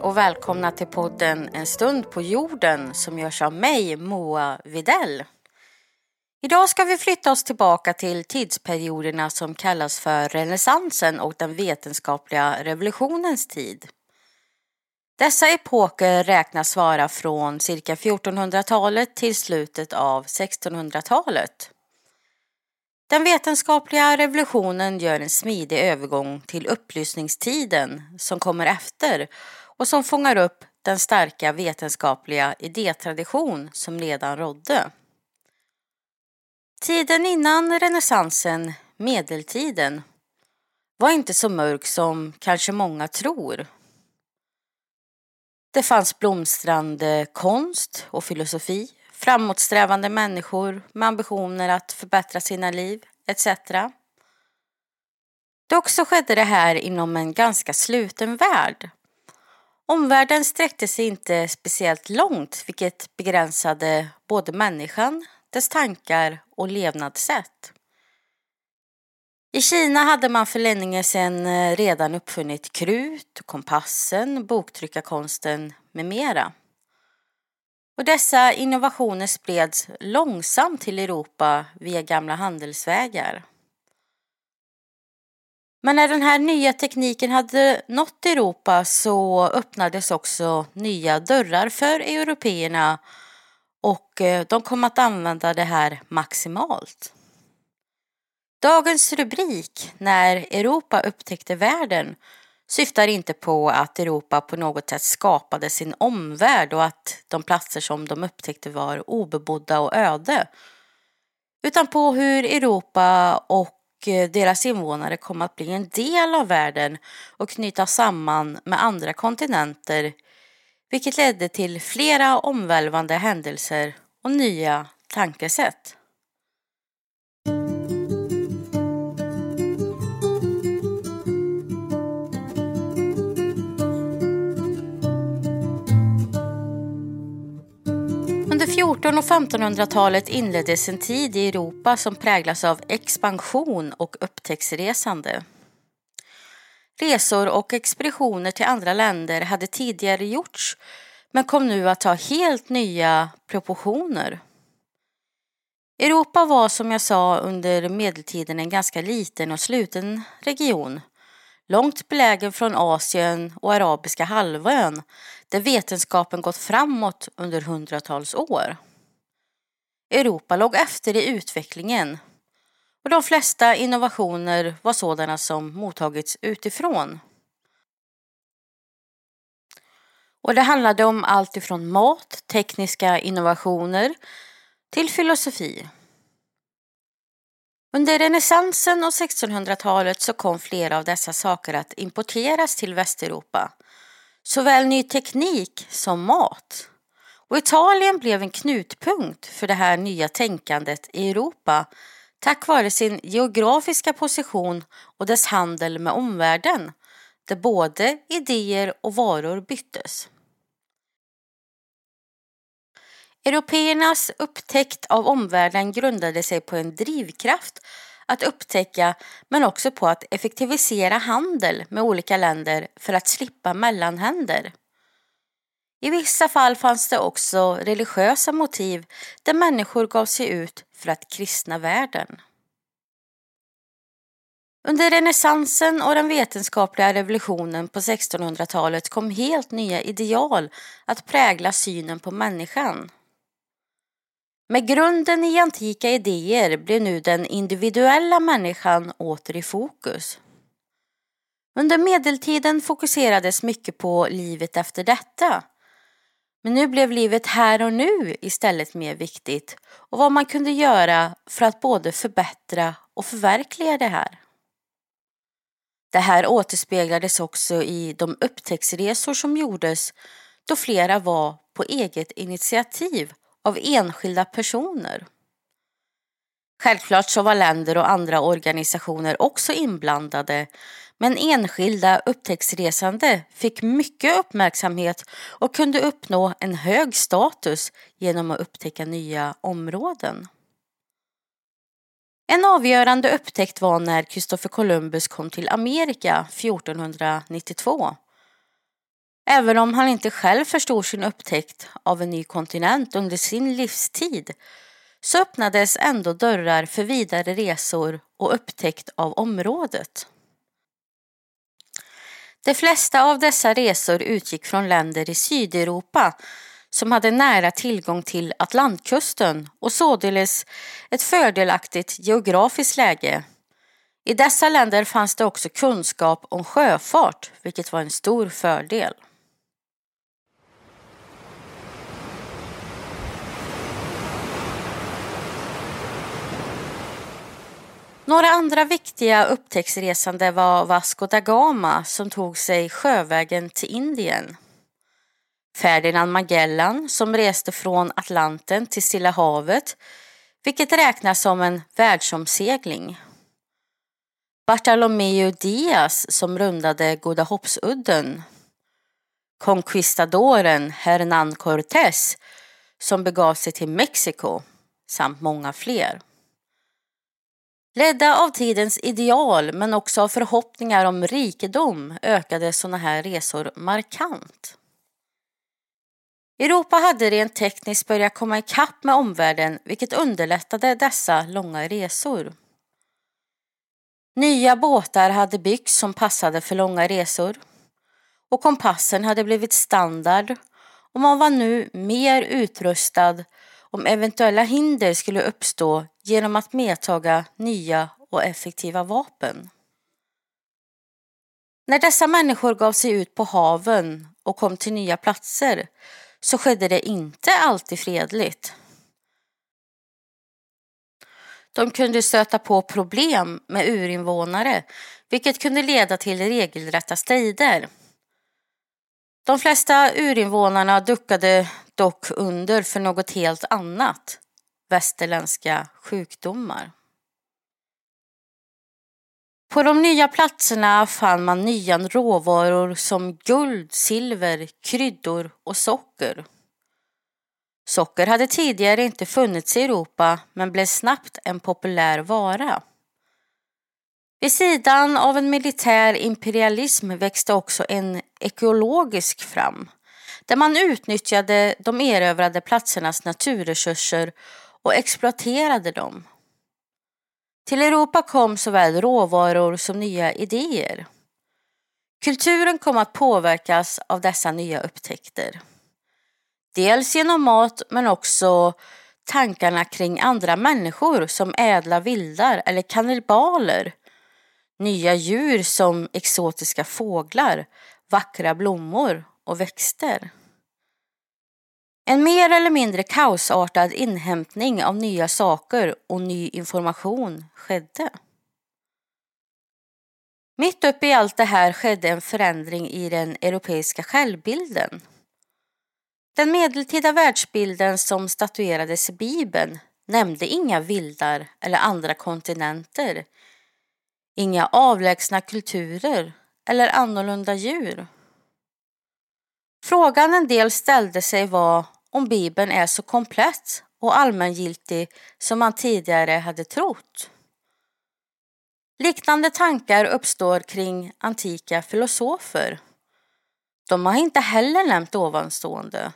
Och välkomna till podden En stund på jorden som görs av mig, Moa Videll. Idag ska vi flytta oss tillbaka till tidsperioderna som kallas för renässansen och den vetenskapliga revolutionens tid. Dessa epoker räknas vara från cirka 1400-talet till slutet av 1600-talet. Den vetenskapliga revolutionen gör en smidig övergång till upplysningstiden som kommer efter och som fångar upp den starka vetenskapliga idétradition som redan rådde. Tiden innan renässansen, medeltiden, var inte så mörk som kanske många tror. Det fanns blomstrande konst och filosofi, framåtsträvande människor med ambitioner att förbättra sina liv etc. Dock så skedde det här inom en ganska sluten värld. Omvärlden sträckte sig inte speciellt långt vilket begränsade både människan, dess tankar och levnadssätt. I Kina hade man för länge sedan eh, redan uppfunnit krut, kompassen, boktryckarkonsten med mera. Och dessa innovationer spreds långsamt till Europa via gamla handelsvägar. Men när den här nya tekniken hade nått Europa så öppnades också nya dörrar för européerna och eh, de kom att använda det här maximalt. Dagens rubrik, När Europa upptäckte världen, syftar inte på att Europa på något sätt skapade sin omvärld och att de platser som de upptäckte var obebodda och öde. Utan på hur Europa och Eh, deras invånare kom att bli en del av världen och knyta samman med andra kontinenter vilket ledde till flera omvälvande händelser och nya tankesätt. 1400 och 1500-talet inleddes en tid i Europa som präglas av expansion och upptäcktsresande. Resor och expeditioner till andra länder hade tidigare gjorts men kom nu att ta helt nya proportioner. Europa var som jag sa under medeltiden en ganska liten och sluten region. Långt belägen från Asien och Arabiska halvön där vetenskapen gått framåt under hundratals år. Europa låg efter i utvecklingen och de flesta innovationer var sådana som mottagits utifrån. Och det handlade om allt ifrån mat, tekniska innovationer till filosofi. Under renässansen och 1600-talet så kom flera av dessa saker att importeras till Västeuropa. Såväl ny teknik som mat. Och Italien blev en knutpunkt för det här nya tänkandet i Europa tack vare sin geografiska position och dess handel med omvärlden där både idéer och varor byttes. Européernas upptäckt av omvärlden grundade sig på en drivkraft att upptäcka men också på att effektivisera handel med olika länder för att slippa mellanhänder. I vissa fall fanns det också religiösa motiv där människor gav sig ut för att kristna världen. Under renässansen och den vetenskapliga revolutionen på 1600-talet kom helt nya ideal att prägla synen på människan. Med grunden i antika idéer blev nu den individuella människan åter i fokus. Under medeltiden fokuserades mycket på livet efter detta. Men nu blev livet här och nu istället mer viktigt och vad man kunde göra för att både förbättra och förverkliga det här. Det här återspeglades också i de upptäcktsresor som gjordes då flera var på eget initiativ av enskilda personer. Självklart så var länder och andra organisationer också inblandade men enskilda upptäcktsresande fick mycket uppmärksamhet och kunde uppnå en hög status genom att upptäcka nya områden. En avgörande upptäckt var när Kristoffer Columbus kom till Amerika 1492. Även om han inte själv förstod sin upptäckt av en ny kontinent under sin livstid så öppnades ändå dörrar för vidare resor och upptäckt av området. De flesta av dessa resor utgick från länder i Sydeuropa som hade nära tillgång till Atlantkusten och således ett fördelaktigt geografiskt läge. I dessa länder fanns det också kunskap om sjöfart, vilket var en stor fördel. Några andra viktiga upptäcktsresande var Vasco da Gama som tog sig sjövägen till Indien. Ferdinand Magellan som reste från Atlanten till Stilla havet vilket räknas som en världsomsegling. Bartolomeo Diaz som rundade Goda hoppsudden. Conquistadoren Hernán Cortés som begav sig till Mexiko samt många fler. Ledda av tidens ideal men också av förhoppningar om rikedom ökade sådana här resor markant. Europa hade rent tekniskt börjat komma ikapp med omvärlden vilket underlättade dessa långa resor. Nya båtar hade byggts som passade för långa resor och kompassen hade blivit standard och man var nu mer utrustad om eventuella hinder skulle uppstå genom att medtaga nya och effektiva vapen. När dessa människor gav sig ut på haven och kom till nya platser så skedde det inte alltid fredligt. De kunde stöta på problem med urinvånare vilket kunde leda till regelrätta strider. De flesta urinvånarna duckade dock under för något helt annat, västerländska sjukdomar. På de nya platserna fann man nya råvaror som guld, silver, kryddor och socker. Socker hade tidigare inte funnits i Europa men blev snabbt en populär vara. Vid sidan av en militär imperialism växte också en ekologisk fram där man utnyttjade de erövrade platsernas naturresurser och exploaterade dem. Till Europa kom såväl råvaror som nya idéer. Kulturen kom att påverkas av dessa nya upptäckter. Dels genom mat men också tankarna kring andra människor som ädla vildar eller kannibaler. Nya djur som exotiska fåglar, vackra blommor och växter. En mer eller mindre kaosartad inhämtning av nya saker och ny information skedde. Mitt uppe i allt det här skedde en förändring i den europeiska självbilden. Den medeltida världsbilden som statuerades i Bibeln nämnde inga vildar eller andra kontinenter, inga avlägsna kulturer eller annorlunda djur. Frågan en del ställde sig var om Bibeln är så komplett och allmängiltig som man tidigare hade trott. Liknande tankar uppstår kring antika filosofer. De har inte heller nämnt ovanstående.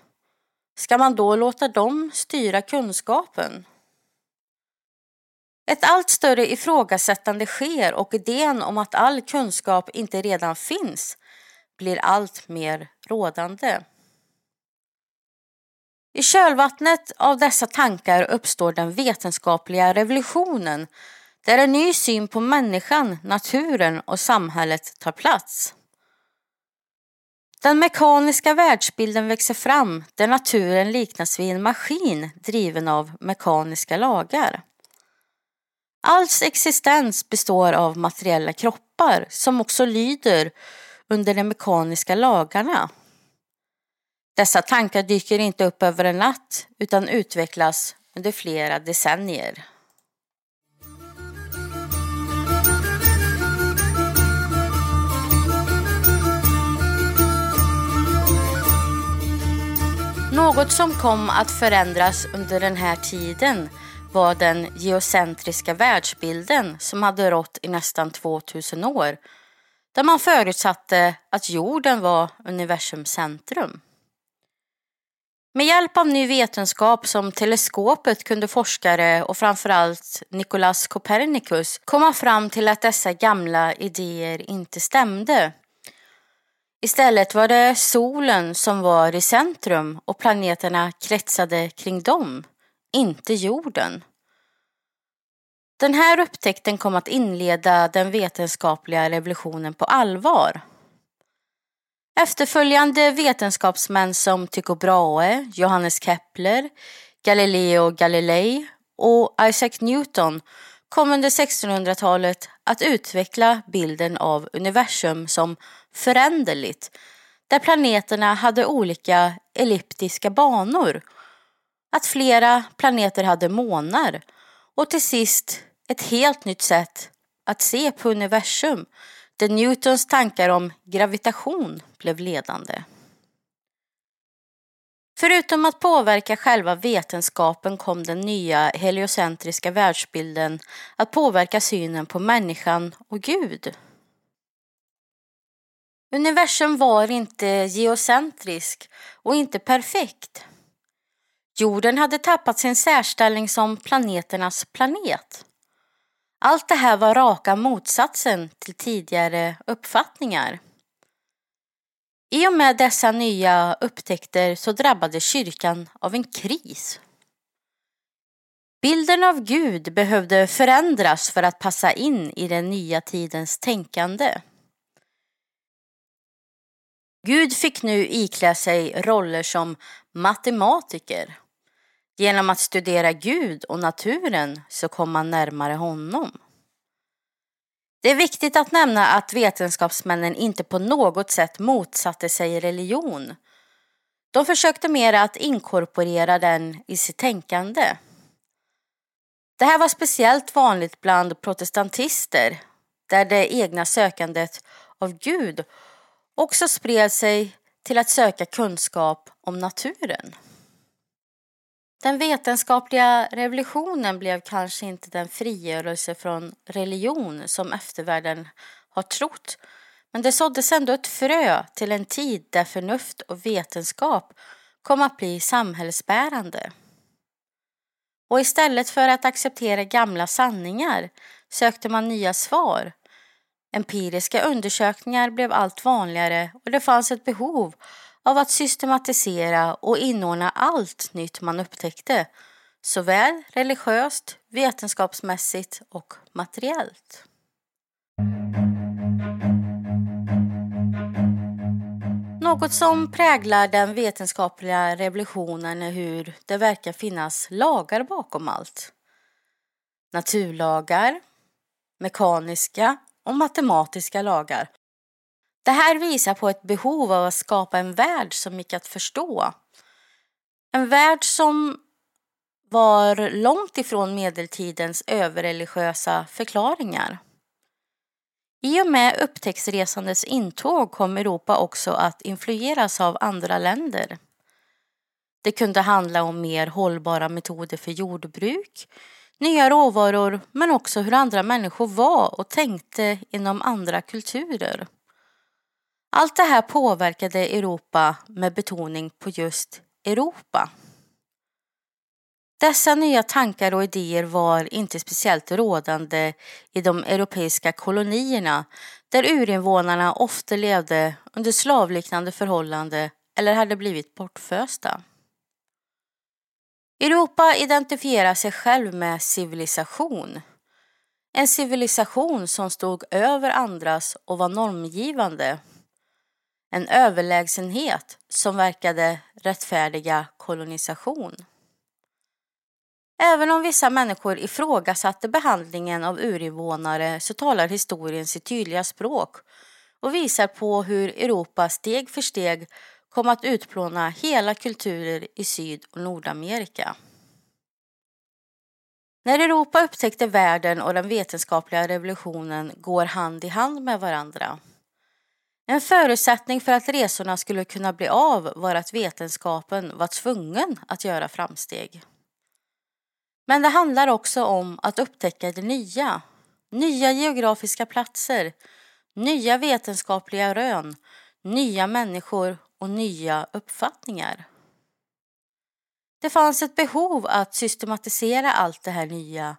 Ska man då låta dem styra kunskapen? Ett allt större ifrågasättande sker och idén om att all kunskap inte redan finns blir allt mer rådande. I kölvattnet av dessa tankar uppstår den vetenskapliga revolutionen där en ny syn på människan, naturen och samhället tar plats. Den mekaniska världsbilden växer fram där naturen liknas vid en maskin driven av mekaniska lagar. Alls existens består av materiella kroppar som också lyder under de mekaniska lagarna. Dessa tankar dyker inte upp över en natt utan utvecklas under flera decennier. Något som kom att förändras under den här tiden var den geocentriska världsbilden som hade rått i nästan 2000 år där man förutsatte att jorden var universums centrum. Med hjälp av ny vetenskap som teleskopet kunde forskare och framförallt Nicolas Copernicus komma fram till att dessa gamla idéer inte stämde. Istället var det solen som var i centrum och planeterna kretsade kring dem, inte jorden. Den här upptäckten kom att inleda den vetenskapliga revolutionen på allvar. Efterföljande vetenskapsmän som Tycho Brahe, Johannes Kepler, Galileo Galilei och Isaac Newton kom under 1600-talet att utveckla bilden av universum som föränderligt, där planeterna hade olika elliptiska banor, att flera planeter hade månar och till sist ett helt nytt sätt att se på universum där Newtons tankar om gravitation blev ledande. Förutom att påverka själva vetenskapen kom den nya heliocentriska världsbilden att påverka synen på människan och Gud. Universum var inte geocentrisk och inte perfekt. Jorden hade tappat sin särställning som planeternas planet. Allt det här var raka motsatsen till tidigare uppfattningar. I och med dessa nya upptäckter så drabbades kyrkan av en kris. Bilden av Gud behövde förändras för att passa in i den nya tidens tänkande. Gud fick nu iklä sig roller som matematiker. Genom att studera Gud och naturen så kom man närmare honom. Det är viktigt att nämna att vetenskapsmännen inte på något sätt motsatte sig religion. De försökte mer att inkorporera den i sitt tänkande. Det här var speciellt vanligt bland protestantister där det egna sökandet av Gud också spred sig till att söka kunskap om naturen. Den vetenskapliga revolutionen blev kanske inte den frigörelse från religion som eftervärlden har trott, men det såddes ändå ett frö till en tid där förnuft och vetenskap kom att bli samhällsbärande. Och istället för att acceptera gamla sanningar sökte man nya svar. Empiriska undersökningar blev allt vanligare och det fanns ett behov av att systematisera och inordna allt nytt man upptäckte, såväl religiöst, vetenskapsmässigt och materiellt. Något som präglar den vetenskapliga revolutionen är hur det verkar finnas lagar bakom allt. Naturlagar, mekaniska och matematiska lagar det här visar på ett behov av att skapa en värld som gick att förstå. En värld som var långt ifrån medeltidens överreligiösa förklaringar. I och med upptäcktsresandets intåg kom Europa också att influeras av andra länder. Det kunde handla om mer hållbara metoder för jordbruk, nya råvaror men också hur andra människor var och tänkte inom andra kulturer. Allt det här påverkade Europa med betoning på just Europa. Dessa nya tankar och idéer var inte speciellt rådande i de europeiska kolonierna där urinvånarna ofta levde under slavliknande förhållanden eller hade blivit bortfösta. Europa identifierar sig själv med civilisation. En civilisation som stod över andras och var normgivande en överlägsenhet som verkade rättfärdiga kolonisation. Även om vissa människor ifrågasatte behandlingen av urinvånare så talar historien sitt tydliga språk och visar på hur Europa steg för steg kom att utplåna hela kulturer i Syd och Nordamerika. När Europa upptäckte världen och den vetenskapliga revolutionen går hand i hand med varandra. En förutsättning för att resorna skulle kunna bli av var att vetenskapen var tvungen att göra framsteg. Men det handlar också om att upptäcka det nya, nya geografiska platser, nya vetenskapliga rön, nya människor och nya uppfattningar. Det fanns ett behov att systematisera allt det här nya,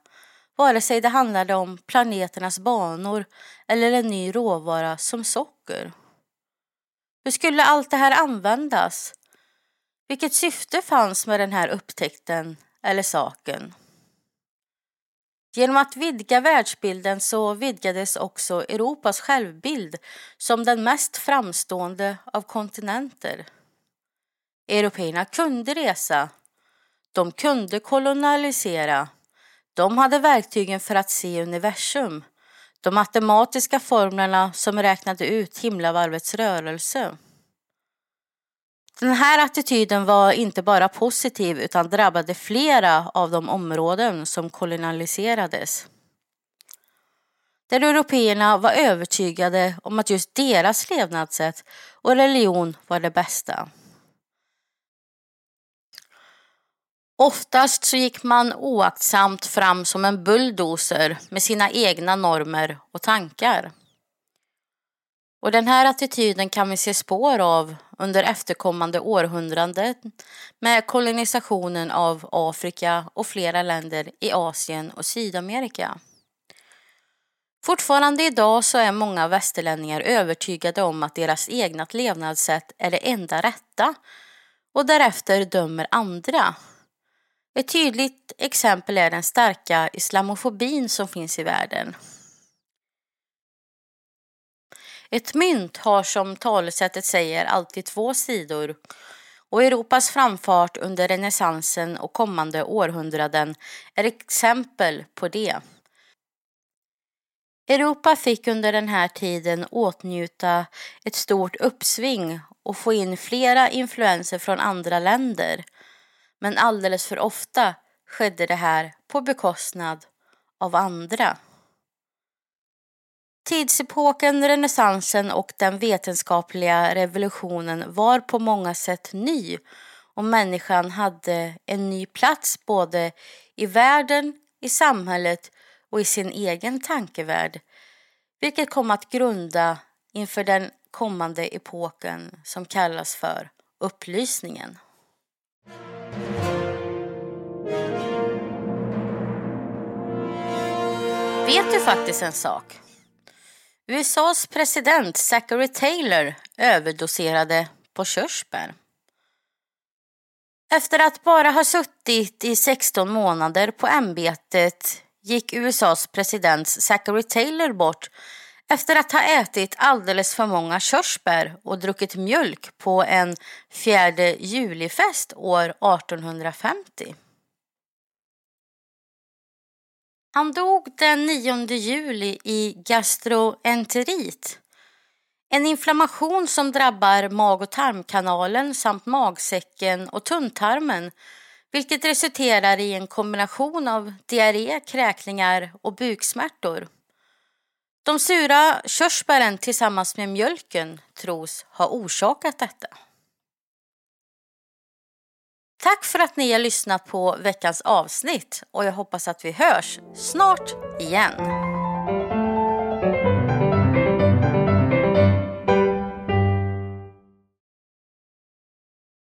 vare sig det handlade om planeternas banor eller en ny råvara som socker. Hur skulle allt det här användas? Vilket syfte fanns med den här upptäckten eller saken? Genom att vidga världsbilden så vidgades också Europas självbild som den mest framstående av kontinenter. Européerna kunde resa, de kunde kolonialisera, de hade verktygen för att se universum, de matematiska formlerna som räknade ut himlavalvets rörelse. Den här attityden var inte bara positiv utan drabbade flera av de områden som kolonialiserades. Där européerna var övertygade om att just deras levnadssätt och religion var det bästa. Oftast så gick man oaktsamt fram som en bulldozer med sina egna normer och tankar. Och den här attityden kan vi se spår av under efterkommande århundraden med kolonisationen av Afrika och flera länder i Asien och Sydamerika. Fortfarande idag så är många västerlänningar övertygade om att deras egna levnadssätt är det enda rätta och därefter dömer andra. Ett tydligt exempel är den starka islamofobin som finns i världen. Ett mynt har som talesättet säger alltid två sidor och Europas framfart under renässansen och kommande århundraden är exempel på det. Europa fick under den här tiden åtnjuta ett stort uppsving och få in flera influenser från andra länder. Men alldeles för ofta skedde det här på bekostnad av andra. Tidsepoken, renässansen och den vetenskapliga revolutionen var på många sätt ny och människan hade en ny plats både i världen, i samhället och i sin egen tankevärld, vilket kom att grunda inför den kommande epoken som kallas för upplysningen. Vet du faktiskt en sak? USAs president Zachary Taylor överdoserade på körsbär. Efter att bara ha suttit i 16 månader på ämbetet gick USAs president Zachary Taylor bort efter att ha ätit alldeles för många körsbär och druckit mjölk på en fjärde julifest år 1850. Han dog den 9 juli i gastroenterit. En inflammation som drabbar mag och tarmkanalen samt magsäcken och tunntarmen vilket resulterar i en kombination av diarré, kräkningar och buksmärtor. De sura körsbären tillsammans med mjölken tros ha orsakat detta. Tack för att ni har lyssnat på veckans avsnitt och jag hoppas att vi hörs snart igen.